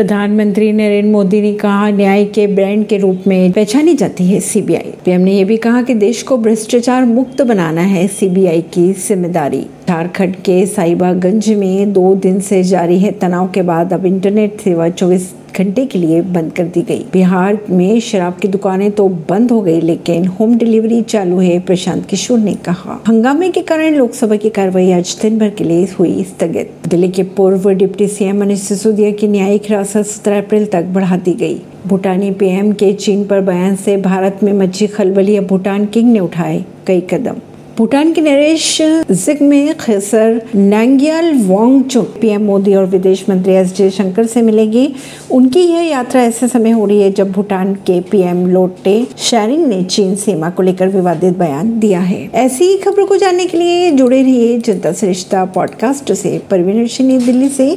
प्रधानमंत्री नरेंद्र मोदी ने कहा, न्याय के ब्रांड के रूप में पहचानी जाती है सीबीआई। पीएम ने यह भी कहा कि देश को भ्रष्टाचार मुक्त बनाना है सीबीआई की ज़िम्मेदारी। झारखंड के साहिबागंज में दो दिन से जारी है तनाव के बाद अब इंटरनेट सेवा चौबीस घंटे के लिए बंद कर दी गई। बिहार में शराब की दुकानें तो बंद हो गई, लेकिन होम डिलीवरी चालू है, प्रशांत किशोर ने कहा। हंगामे के कारण लोकसभा की कार्रवाई आज दिन भर के लिए हुई स्थगित। दिल्ली के पूर्व डिप्टी सीएम मनीष सिसोदिया की न्यायिक हिरासत सत्रह अप्रैल तक बढ़ा दी गई। भूटानी पीएम के चीन पर बयान से भारत में मची खलबली अब भूटान किंग ने उठाए कई कदम। भूटान के नरेश जिग्मे खेसर नांग्याल वांगचुक पीएम मोदी और विदेश मंत्री एस जयशंकर से मिलेगी। उनकी यह यात्रा ऐसे समय हो रही है जब भूटान के पीएम लोटे शेरिंग ने चीन सीमा को लेकर विवादित बयान दिया है। ऐसी ही खबरों को जानने के लिए जुड़े रहिए जनता सरिश्ता पॉडकास्ट से। परवीन दिल्ली से।